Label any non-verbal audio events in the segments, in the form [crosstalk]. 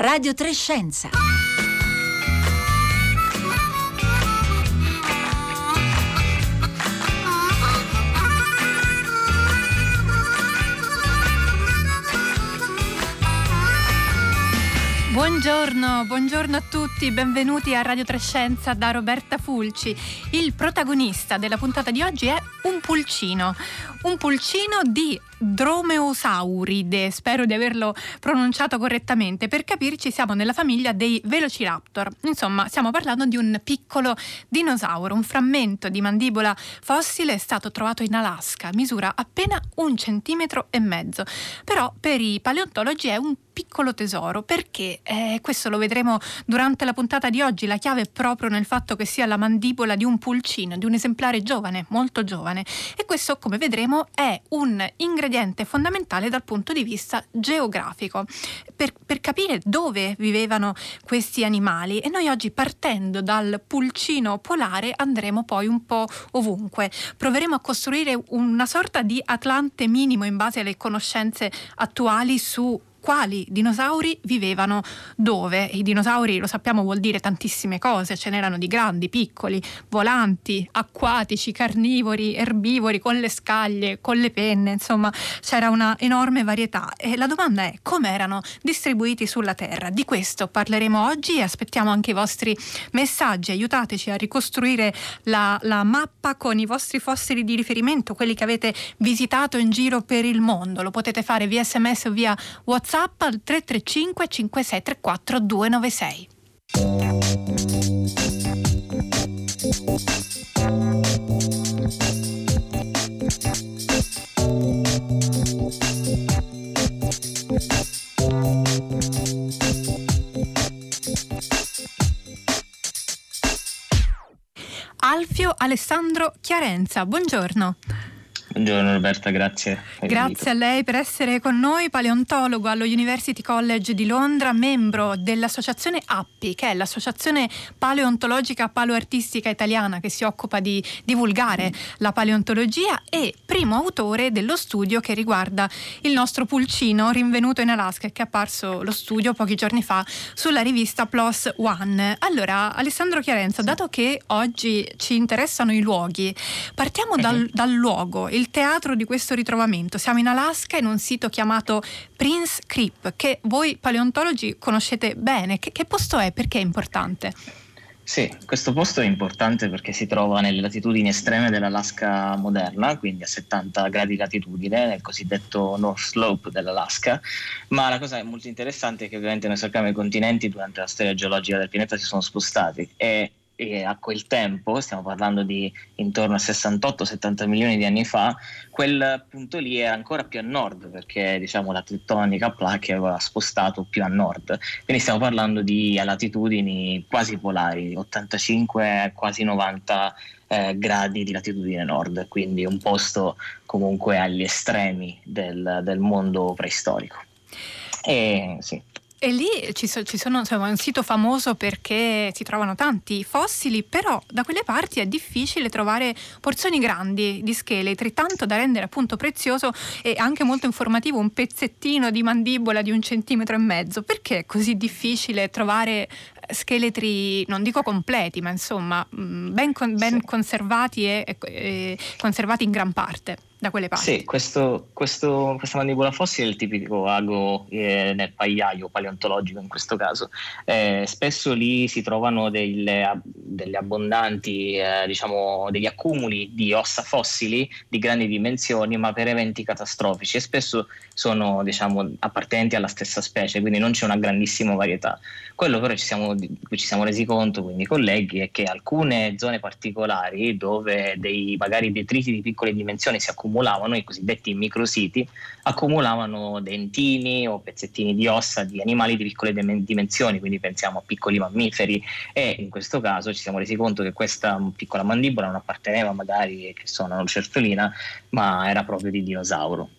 Radio Trescenza. Buongiorno, buongiorno a tutti, benvenuti a Radio Trescenza da Roberta Fulci. Il protagonista della puntata di oggi è un pulcino, un pulcino di Dromeosauride, spero di averlo pronunciato correttamente. Per capirci, siamo nella famiglia dei Velociraptor. Insomma, stiamo parlando di un piccolo dinosauro, un frammento di mandibola fossile è stato trovato in Alaska, misura appena un centimetro e mezzo. Però per i paleontologi è un piccolo tesoro perché eh, questo lo vedremo durante la puntata di oggi la chiave è proprio nel fatto che sia la mandibola di un pulcino di un esemplare giovane molto giovane e questo come vedremo è un ingrediente fondamentale dal punto di vista geografico. Per, per capire dove vivevano questi animali e noi oggi partendo dal pulcino polare andremo poi un po' ovunque. Proveremo a costruire una sorta di atlante minimo in base alle conoscenze attuali su quali dinosauri vivevano dove. I dinosauri, lo sappiamo, vuol dire tantissime cose, ce n'erano di grandi, piccoli, volanti, acquatici, carnivori, erbivori, con le scaglie, con le penne, insomma c'era una enorme varietà. E la domanda è come erano distribuiti sulla Terra. Di questo parleremo oggi e aspettiamo anche i vostri messaggi, aiutateci a ricostruire la, la mappa con i vostri fossili di riferimento, quelli che avete visitato in giro per il mondo. Lo potete fare via sms o via WhatsApp WhatsApp al 335 5634 296. Alfio Alessandro Chiarenza, buongiorno. Buongiorno Roberta, grazie. Grazie a lei per essere con noi, paleontologo allo University College di Londra, membro dell'associazione APPI, che è l'associazione paleontologica paloartistica italiana che si occupa di divulgare la paleontologia e primo autore dello studio che riguarda il nostro pulcino rinvenuto in Alaska che è apparso lo studio pochi giorni fa sulla rivista PLOS One. Allora, Alessandro Chiarenza, dato che oggi ci interessano i luoghi, partiamo dal, mhm. dal luogo, il teatro di questo ritrovamento. Siamo in Alaska in un sito chiamato Prince Creep, che voi paleontologi conoscete bene. Che, che posto è? Perché è importante? Sì, questo posto è importante perché si trova nelle latitudini estreme dell'Alaska moderna, quindi a 70 gradi di latitudine, nel cosiddetto North Slope dell'Alaska, ma la cosa molto interessante è che ovviamente noi sappiamo che i continenti durante la storia geologica del pianeta si sono spostati e e a quel tempo, stiamo parlando di intorno a 68-70 milioni di anni fa, quel punto lì era ancora più a nord perché diciamo, la tettonica placche aveva spostato più a nord. Quindi stiamo parlando di latitudini quasi polari, 85 quasi 90 eh, gradi di latitudine nord, quindi un posto comunque agli estremi del, del mondo preistorico. E sì, e lì ci, so, ci sono, insomma, è un sito famoso perché si trovano tanti fossili, però da quelle parti è difficile trovare porzioni grandi di scheletri, tanto da rendere appunto prezioso e anche molto informativo un pezzettino di mandibola di un centimetro e mezzo. Perché è così difficile trovare scheletri, non dico completi, ma insomma mm, ben, ben conservati e, e conservati in gran parte? Da quelle parti. Sì, questo, questo, questa mandibola fossile è il tipico ago eh, nel pagliaio paleontologico in questo caso. Eh, spesso lì si trovano delle, delle abbondanti, eh, diciamo, degli accumuli di ossa fossili di grandi dimensioni, ma per eventi catastrofici e spesso sono diciamo, appartenenti alla stessa specie, quindi non c'è una grandissima varietà. Quello però ci siamo, ci siamo resi conto, quindi colleghi, è che alcune zone particolari dove dei magari detriti di piccole dimensioni si accumulano accumulavano, i cosiddetti micrositi, accumulavano dentini o pezzettini di ossa di animali di piccole dimensioni, quindi pensiamo a piccoli mammiferi e in questo caso ci siamo resi conto che questa piccola mandibola non apparteneva magari che sono a una lucertolina, ma era proprio di dinosauro.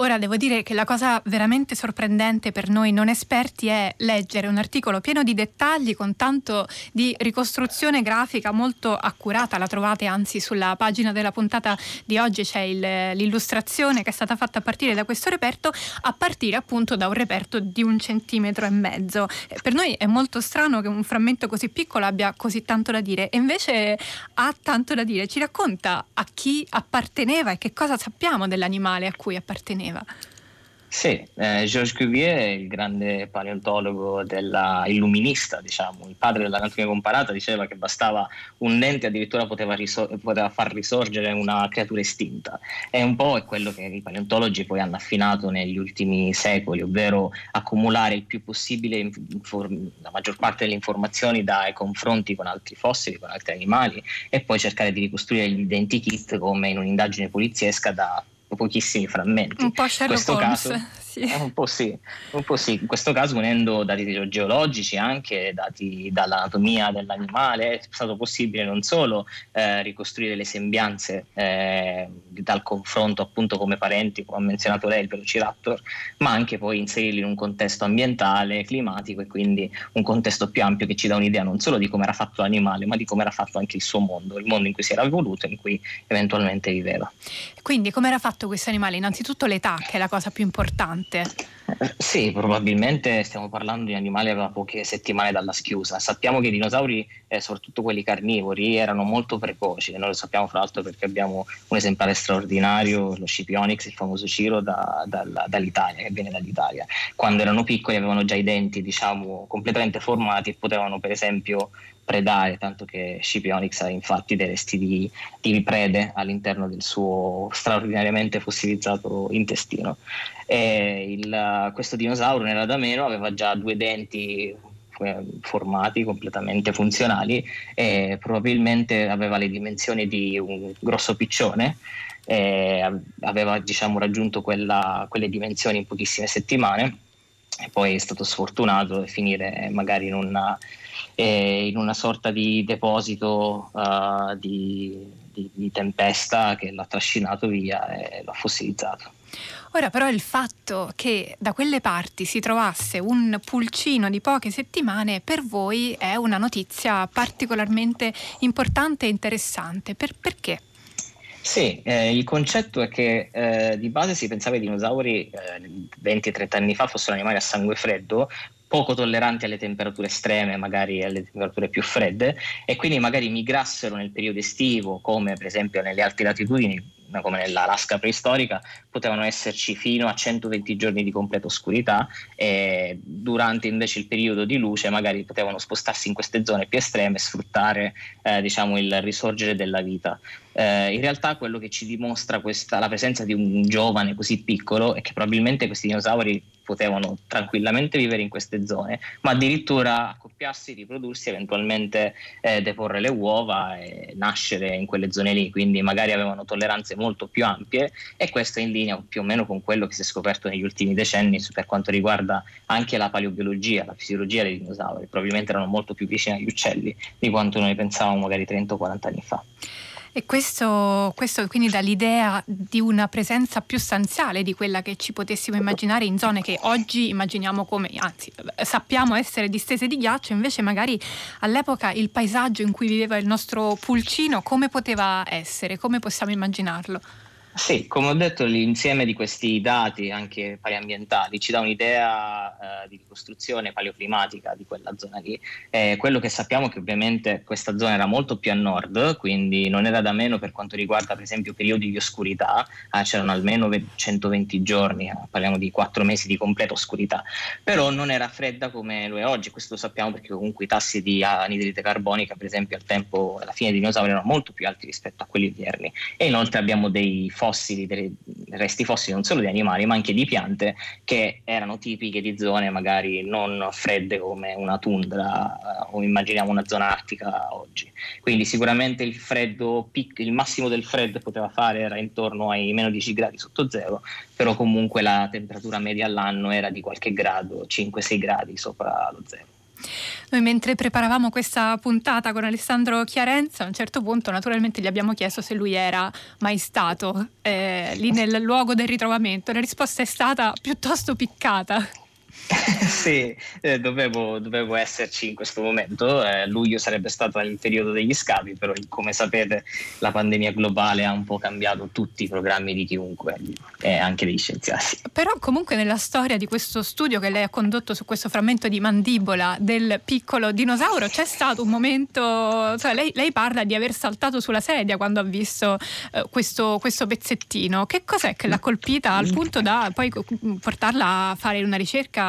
Ora devo dire che la cosa veramente sorprendente per noi non esperti è leggere un articolo pieno di dettagli con tanto di ricostruzione grafica molto accurata, la trovate anzi sulla pagina della puntata di oggi c'è il, l'illustrazione che è stata fatta a partire da questo reperto, a partire appunto da un reperto di un centimetro e mezzo. Eh, per noi è molto strano che un frammento così piccolo abbia così tanto da dire e invece ha tanto da dire, ci racconta a chi apparteneva e che cosa sappiamo dell'animale a cui apparteneva. Sì, eh, Georges Cuvier il grande paleontologo della illuminista, diciamo, il padre dell'anatomia comparata, diceva che bastava un dente addirittura poteva, risor- poteva far risorgere una creatura estinta. E un po' è quello che i paleontologi poi hanno affinato negli ultimi secoli, ovvero accumulare il più possibile inform- la maggior parte delle informazioni dai confronti con altri fossili, con altri animali e poi cercare di ricostruire gli identikit come in un'indagine poliziesca da pochissimi frammenti. Un po' Sherlock Holmes. Caso, [laughs] sì. Eh, un po' sì, un po' sì. In questo caso unendo dati geologici anche dati dall'anatomia dell'animale è stato possibile non solo eh, ricostruire le sembianze eh, dal confronto appunto come parenti, come ha menzionato lei, il Velociraptor, ma anche poi inserirli in un contesto ambientale, climatico e quindi un contesto più ampio che ci dà un'idea non solo di come era fatto l'animale, ma di come era fatto anche il suo mondo, il mondo in cui si era evoluto e in cui eventualmente viveva. Quindi come era fatto questo animale? Innanzitutto l'età, che è la cosa più importante. Sì, probabilmente stiamo parlando di che aveva poche settimane dalla schiusa. Sappiamo che i dinosauri, eh, soprattutto quelli carnivori, erano molto precoci. Noi lo sappiamo fra l'altro perché abbiamo un esemplare straordinario, lo Scipionix, il famoso Ciro da, da, dall'Italia, che viene dall'Italia. Quando erano piccoli avevano già i denti, diciamo, completamente formati e potevano per esempio predare, tanto che Scipionix ha infatti dei resti di, di prede all'interno del suo straordinariamente fossilizzato intestino. Il, questo dinosauro nella da meno aveva già due denti eh, formati, completamente funzionali e probabilmente aveva le dimensioni di un grosso piccione aveva diciamo, raggiunto quella, quelle dimensioni in pochissime settimane e poi è stato sfortunato a finire magari in una, eh, in una sorta di deposito uh, di, di, di, tempesta che l'ha trascinato via e l'ha fossilizzato. Ora però il fatto che da quelle parti si trovasse un pulcino di poche settimane per voi è una notizia particolarmente importante e interessante. Per, perché? Sì, eh, il concetto è che eh, di base si pensava che i dinosauri eh, 20-30 anni fa fossero animali a sangue freddo, poco tolleranti alle temperature estreme, magari alle temperature più fredde, e quindi magari migrassero nel periodo estivo, come per esempio nelle alte latitudini, come nell'Alaska preistorica, potevano esserci fino a 120 giorni di completa oscurità e durante invece il periodo di luce magari potevano spostarsi in queste zone più estreme e sfruttare eh, diciamo, il risorgere della vita. Eh, in realtà quello che ci dimostra questa, la presenza di un giovane così piccolo è che probabilmente questi dinosauri potevano tranquillamente vivere in queste zone, ma addirittura accoppiarsi, riprodursi, eventualmente eh, deporre le uova e nascere in quelle zone lì, quindi magari avevano tolleranze molto più ampie e questo è in linea più o meno con quello che si è scoperto negli ultimi decenni per quanto riguarda anche la paleobiologia, la fisiologia dei dinosauri, probabilmente erano molto più vicini agli uccelli di quanto noi pensavamo magari 30 o 40 anni fa. E questo, questo, quindi dà l'idea di una presenza più stanziale di quella che ci potessimo immaginare in zone che oggi immaginiamo come, anzi sappiamo essere distese di ghiaccio, invece magari all'epoca il paesaggio in cui viveva il nostro pulcino come poteva essere, come possiamo immaginarlo? Sì, come ho detto, l'insieme di questi dati, anche paleambientali, ci dà un'idea eh, di ricostruzione paleoclimatica di quella zona lì. Eh, quello che sappiamo è che ovviamente questa zona era molto più a nord, quindi non era da meno per quanto riguarda per esempio periodi di oscurità, eh, c'erano almeno 120 giorni, eh, parliamo di 4 mesi di completa oscurità, però non era fredda come lo è oggi, questo lo sappiamo perché comunque i tassi di anidride carbonica, per esempio al tempo, alla fine dei dinosauri, erano molto più alti rispetto a quelli odierni e inoltre abbiamo dei fossili, dei resti fossili non solo di animali ma anche di piante che erano tipiche di zone magari non fredde come una tundra eh, o immaginiamo una zona artica oggi. Quindi sicuramente il freddo, il massimo del freddo poteva fare era intorno ai meno 10 gradi sotto zero, però comunque la temperatura media all'anno era di qualche grado, 5-6 gradi sopra lo zero. Noi mentre preparavamo questa puntata con Alessandro Chiarenza, a un certo punto naturalmente gli abbiamo chiesto se lui era mai stato eh, lì nel luogo del ritrovamento. La risposta è stata piuttosto piccata. [laughs] sì, eh, dovevo, dovevo, esserci in questo momento. Eh, luglio sarebbe stato il periodo degli scavi, però come sapete la pandemia globale ha un po' cambiato tutti i programmi di chiunque e anche degli scienziati. Però comunque nella storia di questo studio che lei ha condotto su questo frammento di mandibola del piccolo dinosauro c'è stato un momento, cioè lei, lei parla di aver saltato sulla sedia quando ha visto eh, questo, questo pezzettino. Che cos'è che l'ha colpita al punto da poi portarla a fare una ricerca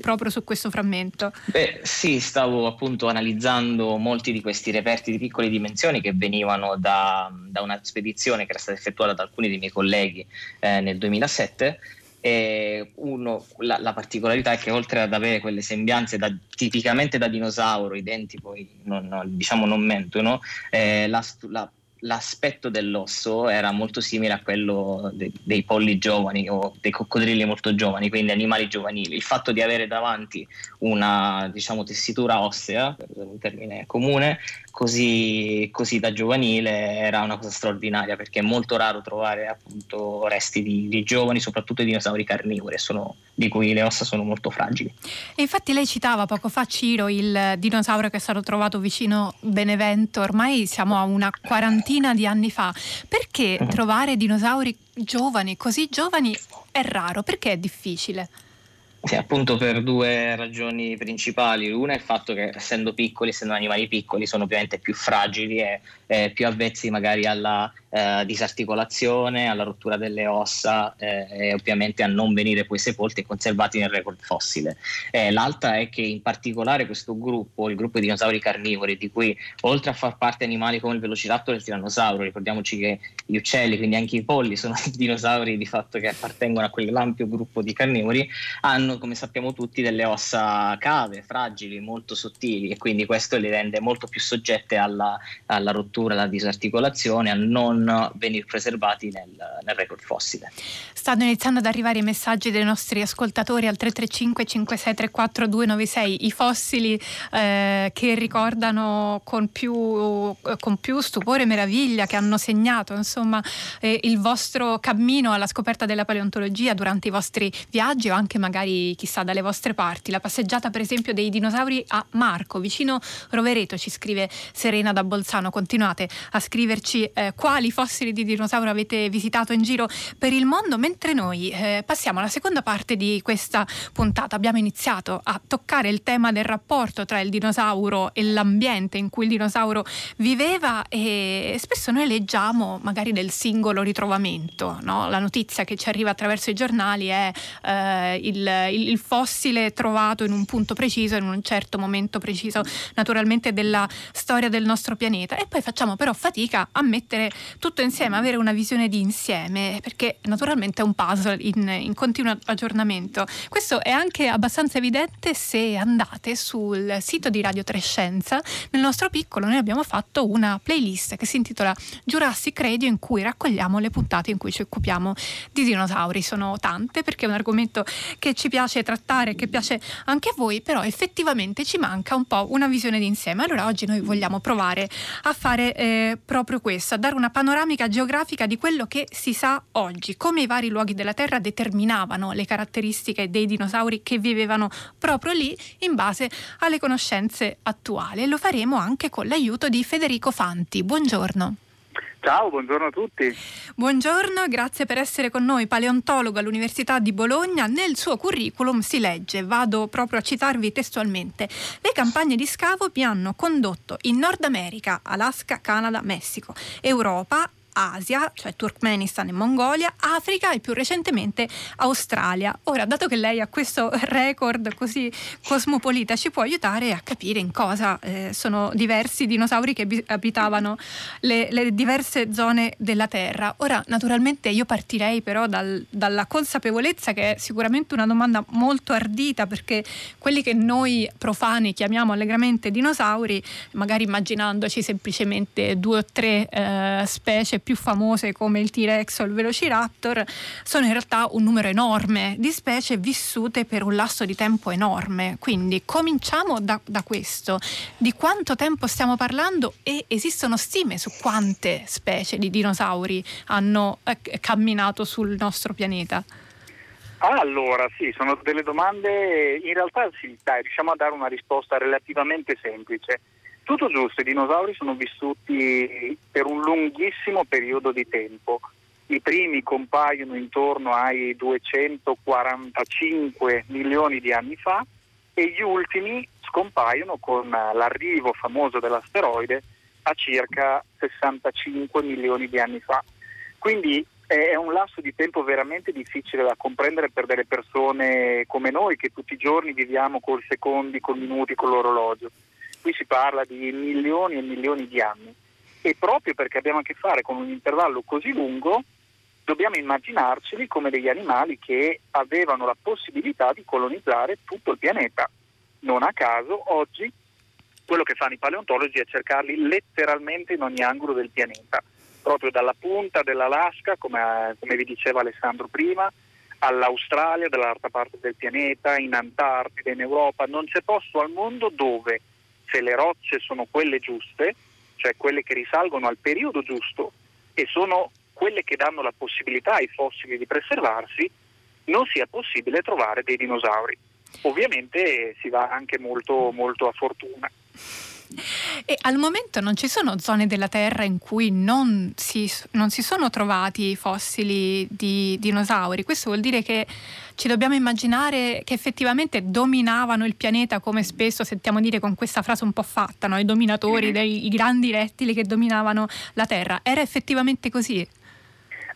proprio su questo frammento? Beh, sì, stavo appunto analizzando molti di questi reperti di piccole dimensioni che venivano da, da una spedizione che era stata effettuata da alcuni dei miei colleghi eh, nel 2007 e uno, la, la, particolarità è che oltre ad avere quelle sembianze da, tipicamente da dinosauro, i denti poi non, non, diciamo non mentono, eh, la, la, l'aspetto dell'osso era molto simile a quello de- dei polli giovani o dei coccodrilli molto giovani, quindi animali giovanili. Il fatto di avere davanti una diciamo, tessitura ossea, per un termine comune, così, così, da giovanile era una cosa straordinaria perché è molto raro trovare appunto resti di, di giovani, soprattutto di dinosauri carnivori, sono, di cui le ossa sono molto fragili. E infatti lei citava poco fa Ciro, il dinosauro che è stato trovato vicino Benevento, ormai siamo a una quarantina di anni fa. Perché mm. trovare dinosauri giovani, così giovani, è raro? Perché è difficile? Sì, appunto per due ragioni principali. Una è il fatto che essendo piccoli, essendo animali piccoli, sono ovviamente più fragili e eh, più avvezzi magari alla eh, disarticolazione, alla rottura delle ossa eh, e ovviamente a non venire poi sepolti e conservati nel record fossile. Eh, l'altra è che in particolare questo gruppo, il gruppo di dinosauri carnivori, di cui oltre a far parte animali come il velociraptor e il tirannosauro, ricordiamoci che gli uccelli, quindi anche i polli, sono [laughs] dinosauri di fatto che appartengono a quell'ampio gruppo di carnivori, hanno come sappiamo tutti delle ossa cave, fragili, molto sottili e quindi questo li rende molto più soggette alla, alla rottura, alla disarticolazione, a non non venire preservati nel, nel, record fossile. Stanno iniziando ad arrivare i messaggi dei nostri ascoltatori al 335 5634 296, i fossili eh, che ricordano con più, con più, stupore e meraviglia, che hanno segnato insomma, eh, il vostro cammino alla scoperta della paleontologia durante i vostri viaggi o anche magari chissà dalle vostre parti. La passeggiata per esempio dei dinosauri a Marco, vicino Rovereto, ci scrive Serena da Bolzano. Continuate a scriverci eh, quali quali fossili di dinosauro avete visitato in giro per il mondo, mentre noi eh, passiamo alla seconda parte di questa puntata. Abbiamo iniziato a toccare il tema del rapporto tra il dinosauro e l'ambiente in cui il dinosauro viveva e spesso noi leggiamo magari del singolo ritrovamento, no? la notizia che ci arriva attraverso i giornali è eh, il, il fossile trovato in un punto preciso, in un certo momento preciso naturalmente della storia del nostro pianeta e poi facciamo però fatica a mettere tutto insieme, avere una visione di insieme, perché naturalmente è un puzzle in, in continuo aggiornamento. Questo è anche abbastanza evidente se andate sul sito di Radio Trescenza. Nel nostro piccolo noi abbiamo fatto una playlist che si intitola Jurassic Radio in cui raccogliamo le puntate in cui ci occupiamo di dinosauri. Sono tante perché è un argomento che ci piace trattare, che piace anche a voi, però effettivamente ci manca un po' una visione di insieme. Allora oggi noi vogliamo provare a fare eh, proprio questo, a dare una panoramica geografica di quello che si sa oggi, come i vari luoghi della Terra determinavano le caratteristiche dei dinosauri che vivevano proprio lì in base alle conoscenze attuali. Lo faremo anche con l'aiuto di Federico Fanti. Buongiorno. Ciao, buongiorno a tutti. Buongiorno, grazie per essere con noi, paleontologo all'Università di Bologna. Nel suo curriculum si legge, vado proprio a citarvi testualmente, le campagne di scavo mi hanno condotto in Nord America, Alaska, Canada, Messico, Europa, Asia, cioè Turkmenistan e Mongolia, Africa e più recentemente Australia. Ora, dato che lei ha questo [laughs] record così cosmopolita, ci può aiutare a capire in cosa eh, sono diversi dinosauri che abitavano le, le, diverse zone della Terra. Ora, naturalmente io partirei però dal, dalla consapevolezza che è sicuramente una domanda molto ardita perché quelli che noi profani chiamiamo allegramente dinosauri, magari immaginandoci semplicemente due o tre eh, specie più famose come il T-Rex o il Velociraptor, sono in realtà un numero enorme di specie vissute per un lasso di tempo enorme. Quindi cominciamo da, da questo. Di quanto tempo stiamo parlando e esistono stime su quante specie di dinosauri hanno eh, camminato sul nostro pianeta? Allora, sì, sono delle domande, in realtà sì, dai, riusciamo a dare una risposta relativamente semplice. Tutto giusto, i dinosauri sono vissuti per un lunghissimo periodo di tempo. I primi compaiono intorno ai 245 milioni di anni fa e gli ultimi scompaiono con l'arrivo famoso dell'asteroide a circa 65 milioni di anni fa. Quindi è un lasso di tempo veramente difficile da comprendere per delle persone come noi che tutti i giorni viviamo con secondi, con minuti, con l'orologio. Qui si parla di milioni e milioni di anni e proprio perché abbiamo a che fare con un intervallo così lungo dobbiamo immaginarceli come degli animali che avevano la possibilità di colonizzare tutto il pianeta. Non a caso oggi quello che fanno i paleontologi è cercarli letteralmente in ogni angolo del pianeta proprio dalla punta dell'Alaska, come, come vi diceva Alessandro prima, all'Australia, dall'altra parte del pianeta, in Antartide, in Europa. Non c'è posto al mondo dove, se le rocce sono quelle giuste, cioè quelle che risalgono al periodo giusto e sono quelle che danno la possibilità ai fossili di preservarsi, non sia possibile trovare dei dinosauri. Ovviamente si va anche molto, molto a fortuna. E al momento non ci sono zone della Terra in cui non si, non si sono trovati fossili di dinosauri. Questo vuol dire che ci dobbiamo immaginare che effettivamente dominavano il pianeta come spesso sentiamo dire con questa frase un po' fatta, no? i dominatori, mm-hmm. dei, i grandi rettili che dominavano la Terra. Era effettivamente così?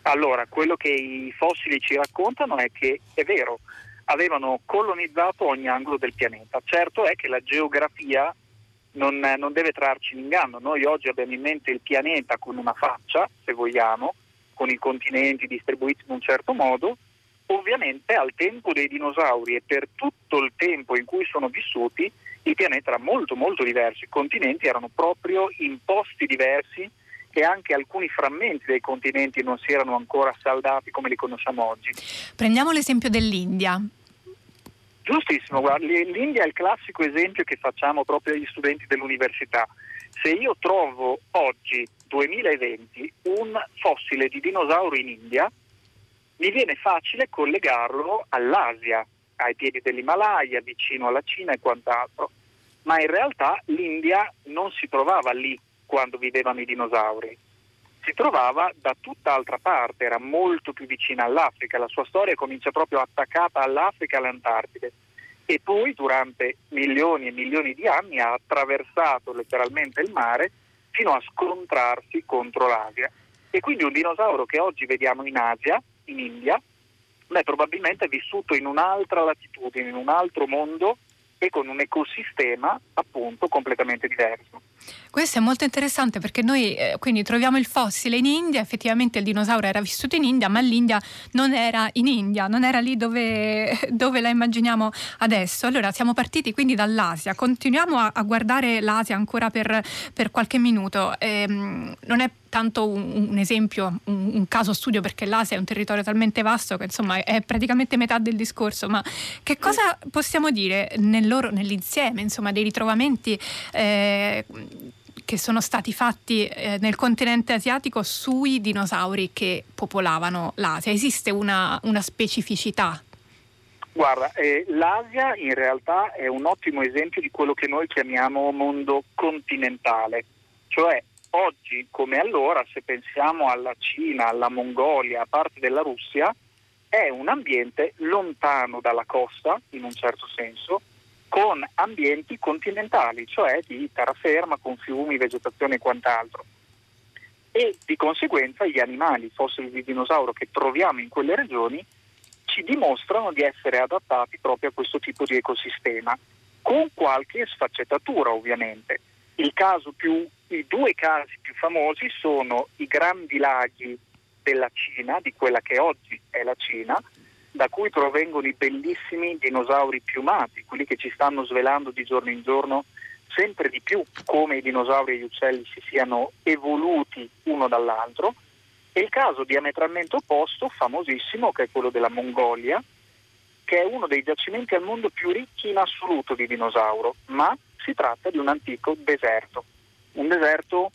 Allora, quello che i fossili ci raccontano è che è vero, avevano colonizzato ogni angolo del pianeta. Certo è che la geografia non, non, deve trarci in inganno. Noi oggi abbiamo in mente il pianeta con una faccia, se vogliamo, con i continenti distribuiti in un certo modo. Ovviamente al tempo dei dinosauri e per tutto il tempo in cui sono vissuti, il pianeta era molto molto diverso, i continenti erano proprio in posti diversi e anche alcuni frammenti dei continenti non si erano ancora saldati come li conosciamo oggi. Prendiamo l'esempio dell'India. Giustissimo, guarda, l'India è il classico esempio che facciamo proprio agli studenti dell'università. Se io trovo oggi, 2020, un fossile di dinosauro in India, mi viene facile collegarlo all'Asia, ai piedi dell'Himalaya, vicino alla Cina e quant'altro. Ma in realtà l'India non si trovava lì quando vivevano i dinosauri si trovava da tutt'altra parte, era molto più vicina all'Africa, la sua storia comincia proprio attaccata all'Africa e all'Antartide e poi durante milioni e milioni di anni ha attraversato letteralmente il mare fino a scontrarsi contro l'Asia. E quindi un dinosauro che oggi vediamo in Asia, in India, beh, probabilmente è vissuto in un'altra latitudine, in un altro mondo e con un ecosistema appunto completamente diverso. Questo è molto interessante perché noi eh, quindi troviamo il fossile in India, effettivamente il dinosauro era vissuto in India, ma l'India non era in India, non era lì dove, [laughs] dove la immaginiamo adesso. Allora siamo partiti quindi dall'Asia, continuiamo a, a guardare l'Asia ancora per, per qualche minuto. Ehm, non è tanto un, un esempio, un, un, caso studio perché l'Asia è un territorio talmente vasto che insomma è praticamente metà del discorso, ma che cosa possiamo dire nel loro, nell'insieme insomma, dei ritrovamenti eh, che sono stati fatti eh, nel continente asiatico sui dinosauri che popolavano l'Asia? Esiste una, una specificità? Guarda, eh, l'Asia in realtà è un ottimo esempio di quello che noi chiamiamo mondo continentale, cioè oggi come allora, se pensiamo alla Cina, alla Mongolia, a parte della Russia, è un ambiente lontano dalla costa, in un certo senso, con ambienti continentali, cioè di terraferma, con fiumi, vegetazione e quant'altro. E di conseguenza gli animali fossili di dinosauro che troviamo in quelle regioni ci dimostrano di essere adattati proprio a questo tipo di ecosistema, con qualche sfaccettatura ovviamente. Più, I due casi più famosi sono i grandi laghi della Cina, di quella che oggi è la Cina, da cui provengono i bellissimi dinosauri piumati, quelli che ci stanno svelando di giorno in giorno sempre di più come i dinosauri e gli uccelli si siano evoluti uno dall'altro, E il caso diametralmente opposto, famosissimo, che è quello della Mongolia, che è uno dei giacimenti al mondo più ricchi in assoluto di dinosauro, ma si tratta di un antico deserto, un deserto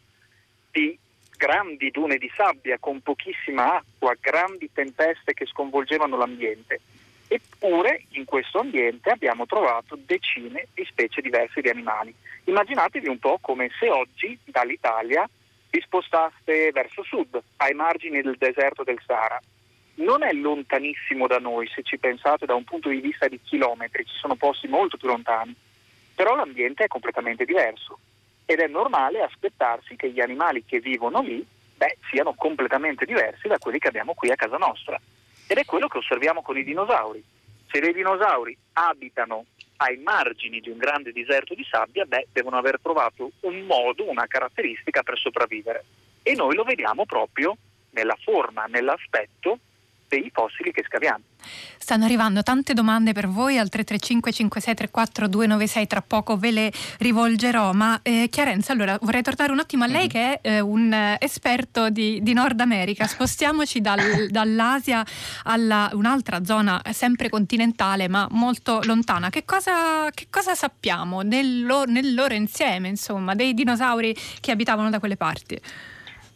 di grandi dune di sabbia con pochissima acqua, grandi tempeste che sconvolgevano l'ambiente. Eppure in questo ambiente abbiamo trovato decine di specie diverse di animali. Immaginatevi un po' come se oggi dall'Italia vi spostaste verso sud, ai margini del deserto del Sahara. Non è lontanissimo da noi se ci pensate da un punto di vista di chilometri, ci sono posti molto più lontani, però l'ambiente è completamente diverso ed è normale aspettarsi che gli animali che vivono lì beh, siano completamente diversi da quelli che abbiamo qui a casa nostra. Ed è quello che osserviamo con i dinosauri. Se dei dinosauri abitano ai margini di un grande deserto di sabbia, beh, devono aver trovato un modo, una caratteristica per sopravvivere. E noi lo vediamo proprio nella forma, nell'aspetto dei fossili che scaviamo. Stanno arrivando tante domande per voi al 335 5634 296, tra poco ve le rivolgerò, ma eh, Chiarenza, allora vorrei tornare un attimo a lei mm-hmm. che è eh, un eh, esperto di, di, Nord America, spostiamoci dal, [laughs] dall'Asia a un'altra zona sempre continentale ma molto lontana, che cosa, che cosa sappiamo nel, nel loro insieme, insomma, dei dinosauri che abitavano da quelle parti?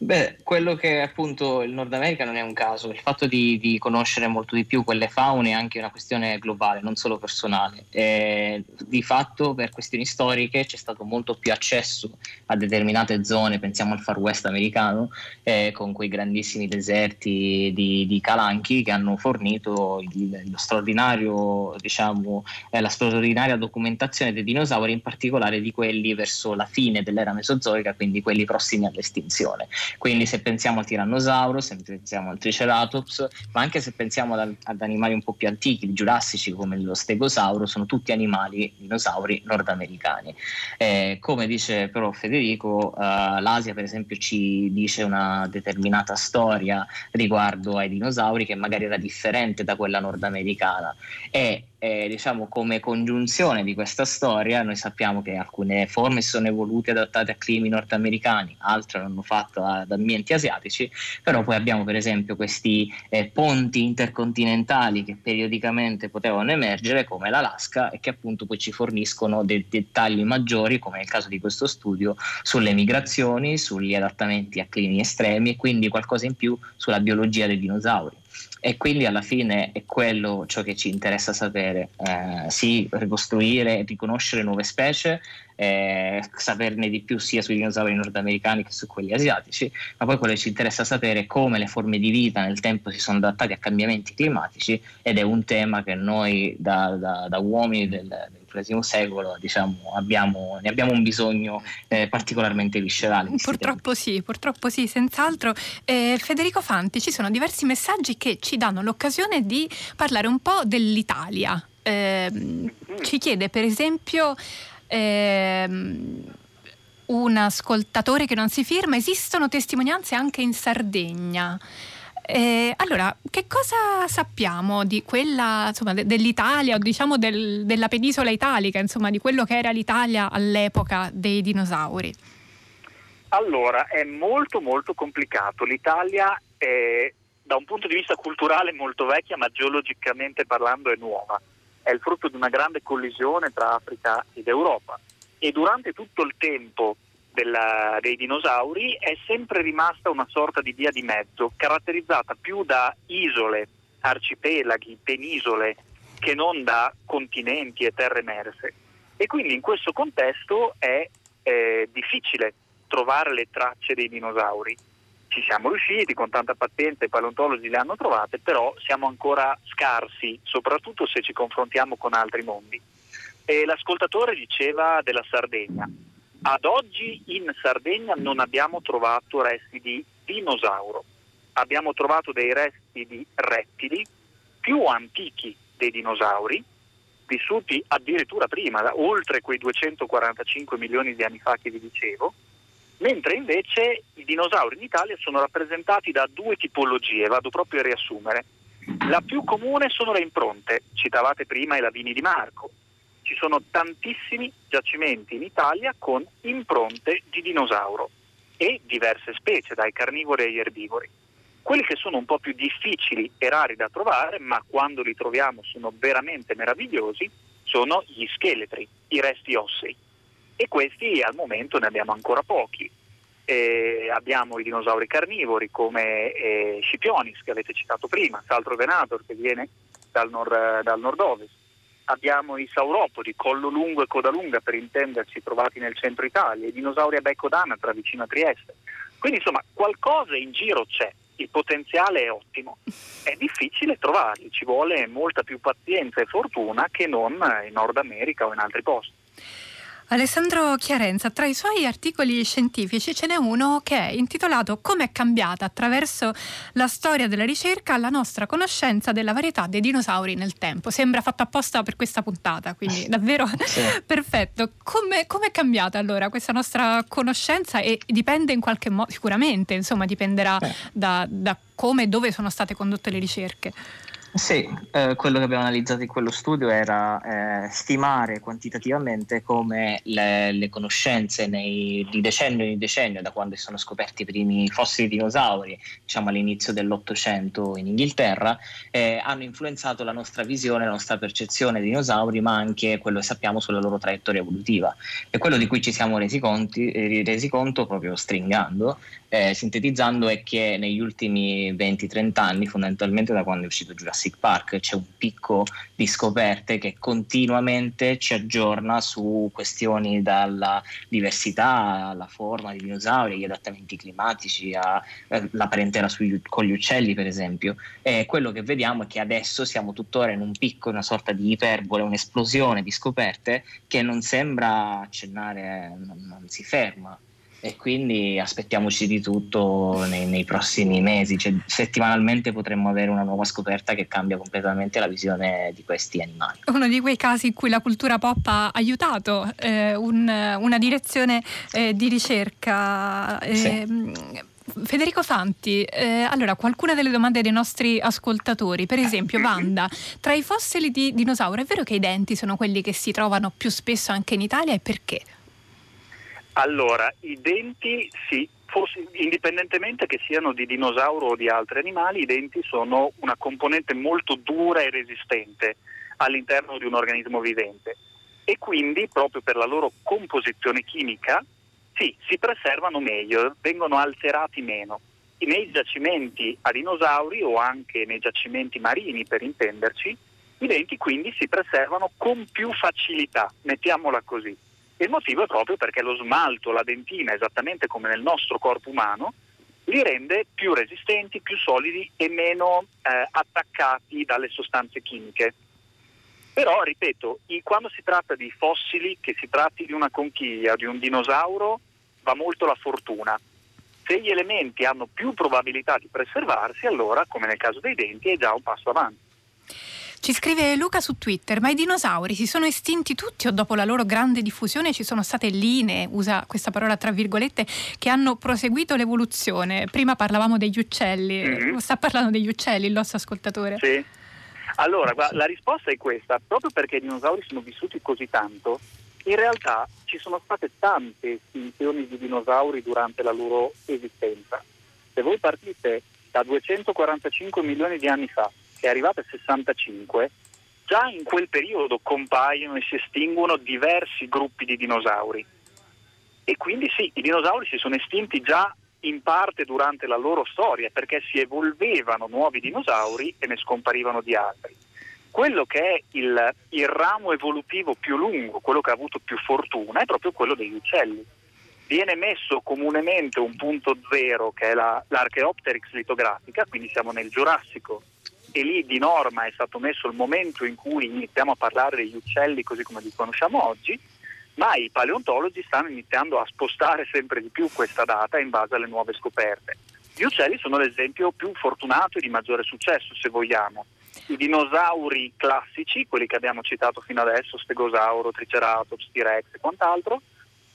Beh, quello che appunto il Nord America non è un caso, il fatto di, di conoscere molto di più quelle faune è anche una questione globale, non solo personale. E, di fatto per questioni storiche c'è stato molto più accesso a determinate zone, pensiamo al Far West americano, eh, con quei grandissimi deserti di, di calanchi che hanno fornito il, lo straordinario, diciamo, eh, la straordinaria documentazione dei dinosauri, in particolare di quelli verso la fine dell'era mesozoica, quindi quelli prossimi all'estinzione. Quindi se pensiamo al tirannosauro, se pensiamo al triceratops, ma anche se pensiamo ad, ad animali un po' più antichi, giurassici come lo stegosauro, sono tutti animali dinosauri nordamericani. Eh, come dice però Federico, eh, l'Asia per esempio ci dice una determinata storia riguardo ai dinosauri che magari era differente da quella nordamericana e eh, diciamo come congiunzione di questa storia noi sappiamo che alcune forme sono evolute adattate a climi nordamericani, altre l'hanno fatto ad ambienti asiatici, però poi abbiamo per esempio questi eh, ponti intercontinentali che periodicamente potevano emergere come l'Alaska e che appunto poi ci forniscono dei dettagli maggiori come nel caso di questo studio sulle migrazioni, sugli adattamenti a climi estremi e quindi qualcosa in più sulla biologia dei dinosauri e quindi alla fine è quello ciò che ci interessa sapere, eh, sì, ricostruire e riconoscere nuove specie, eh, saperne di più sia sui dinosauri nordamericani che su quelli asiatici, ma poi quello che ci interessa sapere è come le forme di vita nel tempo si sono adattate a cambiamenti climatici ed è un tema che noi da, da, da uomini del, del XXI secolo diciamo, abbiamo, ne abbiamo un bisogno eh, particolarmente viscerale. Purtroppo sì, purtroppo sì, senz'altro. Eh, Federico Fanti, ci sono diversi messaggi che ci danno l'occasione di parlare un po' dell'Italia. Eh, ci chiede per esempio ehm, un ascoltatore che non si firma, esistono testimonianze anche in Sardegna. Eh, allora, che cosa sappiamo di quella, insomma, de- dell'Italia o diciamo del, della penisola italica, insomma, di quello che era l'Italia all'epoca dei dinosauri? Allora, è molto molto complicato. L'Italia è da un punto di vista culturale molto vecchia, ma geologicamente parlando è nuova. È il frutto di una grande collisione tra Africa ed Europa. E durante tutto il tempo della, dei dinosauri è sempre rimasta una sorta di via di mezzo, caratterizzata più da isole, arcipelaghi, penisole, che non da continenti e terre emerse. E quindi in questo contesto è eh, difficile trovare le tracce dei dinosauri. Ci siamo riusciti, con tanta pazienza i paleontologi le hanno trovate, però siamo ancora scarsi, soprattutto se ci confrontiamo con altri mondi. E l'ascoltatore diceva della Sardegna. Ad oggi in Sardegna non abbiamo trovato resti di dinosauro, abbiamo trovato dei resti di rettili più antichi dei dinosauri, vissuti addirittura prima, oltre quei 245 milioni di anni fa che vi dicevo, mentre invece i dinosauri in Italia sono rappresentati da due tipologie, vado proprio a riassumere. La più comune sono le impronte, citavate prima i lavini di Marco, ci sono tantissimi giacimenti in Italia con impronte di dinosauro e diverse specie, dai carnivori agli erbivori. Quelli che sono un po' più difficili e rari da trovare, ma quando li troviamo sono veramente meravigliosi, sono gli scheletri, i resti ossei. E questi al momento ne abbiamo ancora pochi. Eh, abbiamo i dinosauri carnivori come eh, Scipionis che avete citato prima, Saltro Venator che viene dal, nord, dal nord-ovest. Abbiamo i sauropodi, collo lungo e coda lunga per intenderci, trovati nel centro Italia, i dinosauri a becco d'anatra vicino a Trieste. Quindi insomma qualcosa in giro c'è, il potenziale è ottimo. È difficile trovarli, ci vuole molta più pazienza e fortuna che non in Nord America o in altri posti. Alessandro Chiarenza, tra i suoi articoli scientifici ce n'è uno che è intitolato Come è cambiata attraverso la storia della ricerca la nostra conoscenza della varietà dei dinosauri nel tempo. Sembra fatto apposta per questa puntata, quindi [laughs] davvero sì. perfetto. Come, è cambiata allora questa nostra conoscenza e dipende in qualche modo, sicuramente, insomma, dipenderà da, da come e dove sono state condotte le ricerche. Sì, eh, quello che abbiamo analizzato in quello studio era eh, stimare quantitativamente come le, le conoscenze nei, di decennio in decennio, da quando sono scoperti i primi fossili dinosauri, diciamo all'inizio dell'Ottocento in Inghilterra, eh, hanno influenzato la nostra visione, la nostra percezione dei dinosauri, ma anche quello che sappiamo sulla loro traiettoria evolutiva. E quello di cui ci siamo resi, conti, eh, resi conto, proprio stringando, eh, sintetizzando, è che negli ultimi 20-30 anni, fondamentalmente da quando è uscito Jurassic Jurassic Park, c'è un picco di scoperte che continuamente ci aggiorna su questioni dalla diversità alla forma dei dinosauri, agli adattamenti climatici, alla eh, parentela sugli, con gli uccelli per esempio. E quello che vediamo è che adesso siamo tuttora in un picco, una sorta di iperbole, un'esplosione di scoperte che non sembra accennare, non, non si ferma e quindi aspettiamoci di tutto nei, nei prossimi mesi, cioè, settimanalmente potremmo avere una nuova scoperta che cambia completamente la visione di questi animali. Uno di quei casi in cui la cultura pop ha aiutato eh, un, una direzione eh, di ricerca. Eh, sì. Federico Fanti, eh, allora qualcuna delle domande dei nostri ascoltatori, per esempio Wanda, tra i fossili di dinosauro è vero che i denti sono quelli che si trovano più spesso anche in Italia e perché? Allora, i denti sì, forse, indipendentemente che siano di dinosauro o di altri animali, i denti sono una componente molto dura e resistente all'interno di un organismo vivente e quindi proprio per la loro composizione chimica sì, si preservano meglio, vengono alterati meno. Nei giacimenti a dinosauri o anche nei giacimenti marini per intenderci, i denti quindi si preservano con più facilità, mettiamola così. Il motivo è proprio perché lo smalto, la dentina, esattamente come nel nostro corpo umano, li rende più resistenti, più solidi e meno eh, attaccati dalle sostanze chimiche. Però, ripeto, quando si tratta di fossili, che si tratti di una conchiglia, di un dinosauro, va molto la fortuna. Se gli elementi hanno più probabilità di preservarsi, allora, come nel caso dei denti, è già un passo avanti. Ci scrive Luca su Twitter, ma i dinosauri si sono estinti tutti o dopo la loro grande diffusione ci sono state linee, usa questa parola tra virgolette, che hanno proseguito l'evoluzione? Prima parlavamo degli uccelli, mm-hmm. sta parlando degli uccelli il nostro ascoltatore? Sì. Allora, la risposta è questa, proprio perché i dinosauri sono vissuti così tanto, in realtà ci sono state tante estinzioni di dinosauri durante la loro esistenza. Se voi partite da 245 milioni di anni fa è arrivata a 65, già in quel periodo compaiono e si estinguono diversi gruppi di dinosauri. E quindi sì, i dinosauri si sono estinti già in parte durante la loro storia perché si evolvevano nuovi dinosauri e ne scomparivano di altri. Quello che è il, il ramo evolutivo più lungo, quello che ha avuto più fortuna, è proprio quello degli uccelli. Viene messo comunemente un punto zero che è la, l'Archaeopteryx litografica, quindi siamo nel Giurassico e lì di norma è stato messo il momento in cui iniziamo a parlare degli uccelli così come li conosciamo oggi, ma i paleontologi stanno iniziando a spostare sempre di più questa data in base alle nuove scoperte. Gli uccelli sono l'esempio più fortunato e di maggiore successo, se vogliamo. I dinosauri classici, quelli che abbiamo citato fino adesso, stegosauro, triceratops, T-rex e quant'altro,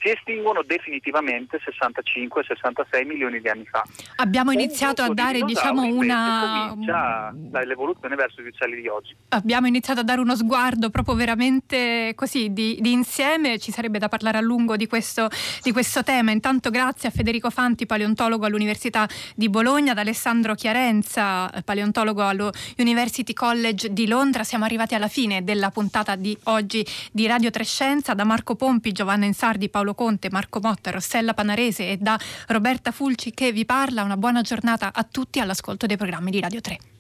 si estinguono definitivamente 65-66 milioni di anni fa. Abbiamo iniziato a dare diciamo una l'evoluzione verso gli uccelli di oggi. Abbiamo iniziato a dare uno sguardo proprio veramente così di, di insieme, ci sarebbe da parlare a lungo di questo, di questo, tema. Intanto grazie a Federico Fanti, paleontologo all'Università di Bologna, ad Alessandro Chiarenza, paleontologo all'University College di Londra. Siamo arrivati alla fine della puntata di oggi di Radio Trescenza, da Marco Pompi, Giovanna Insardi, Paolo Conte, Marco Motta, Rossella Panarese e da Roberta Fulci che vi parla. Una buona giornata a tutti all'ascolto dei programmi di Radio 3.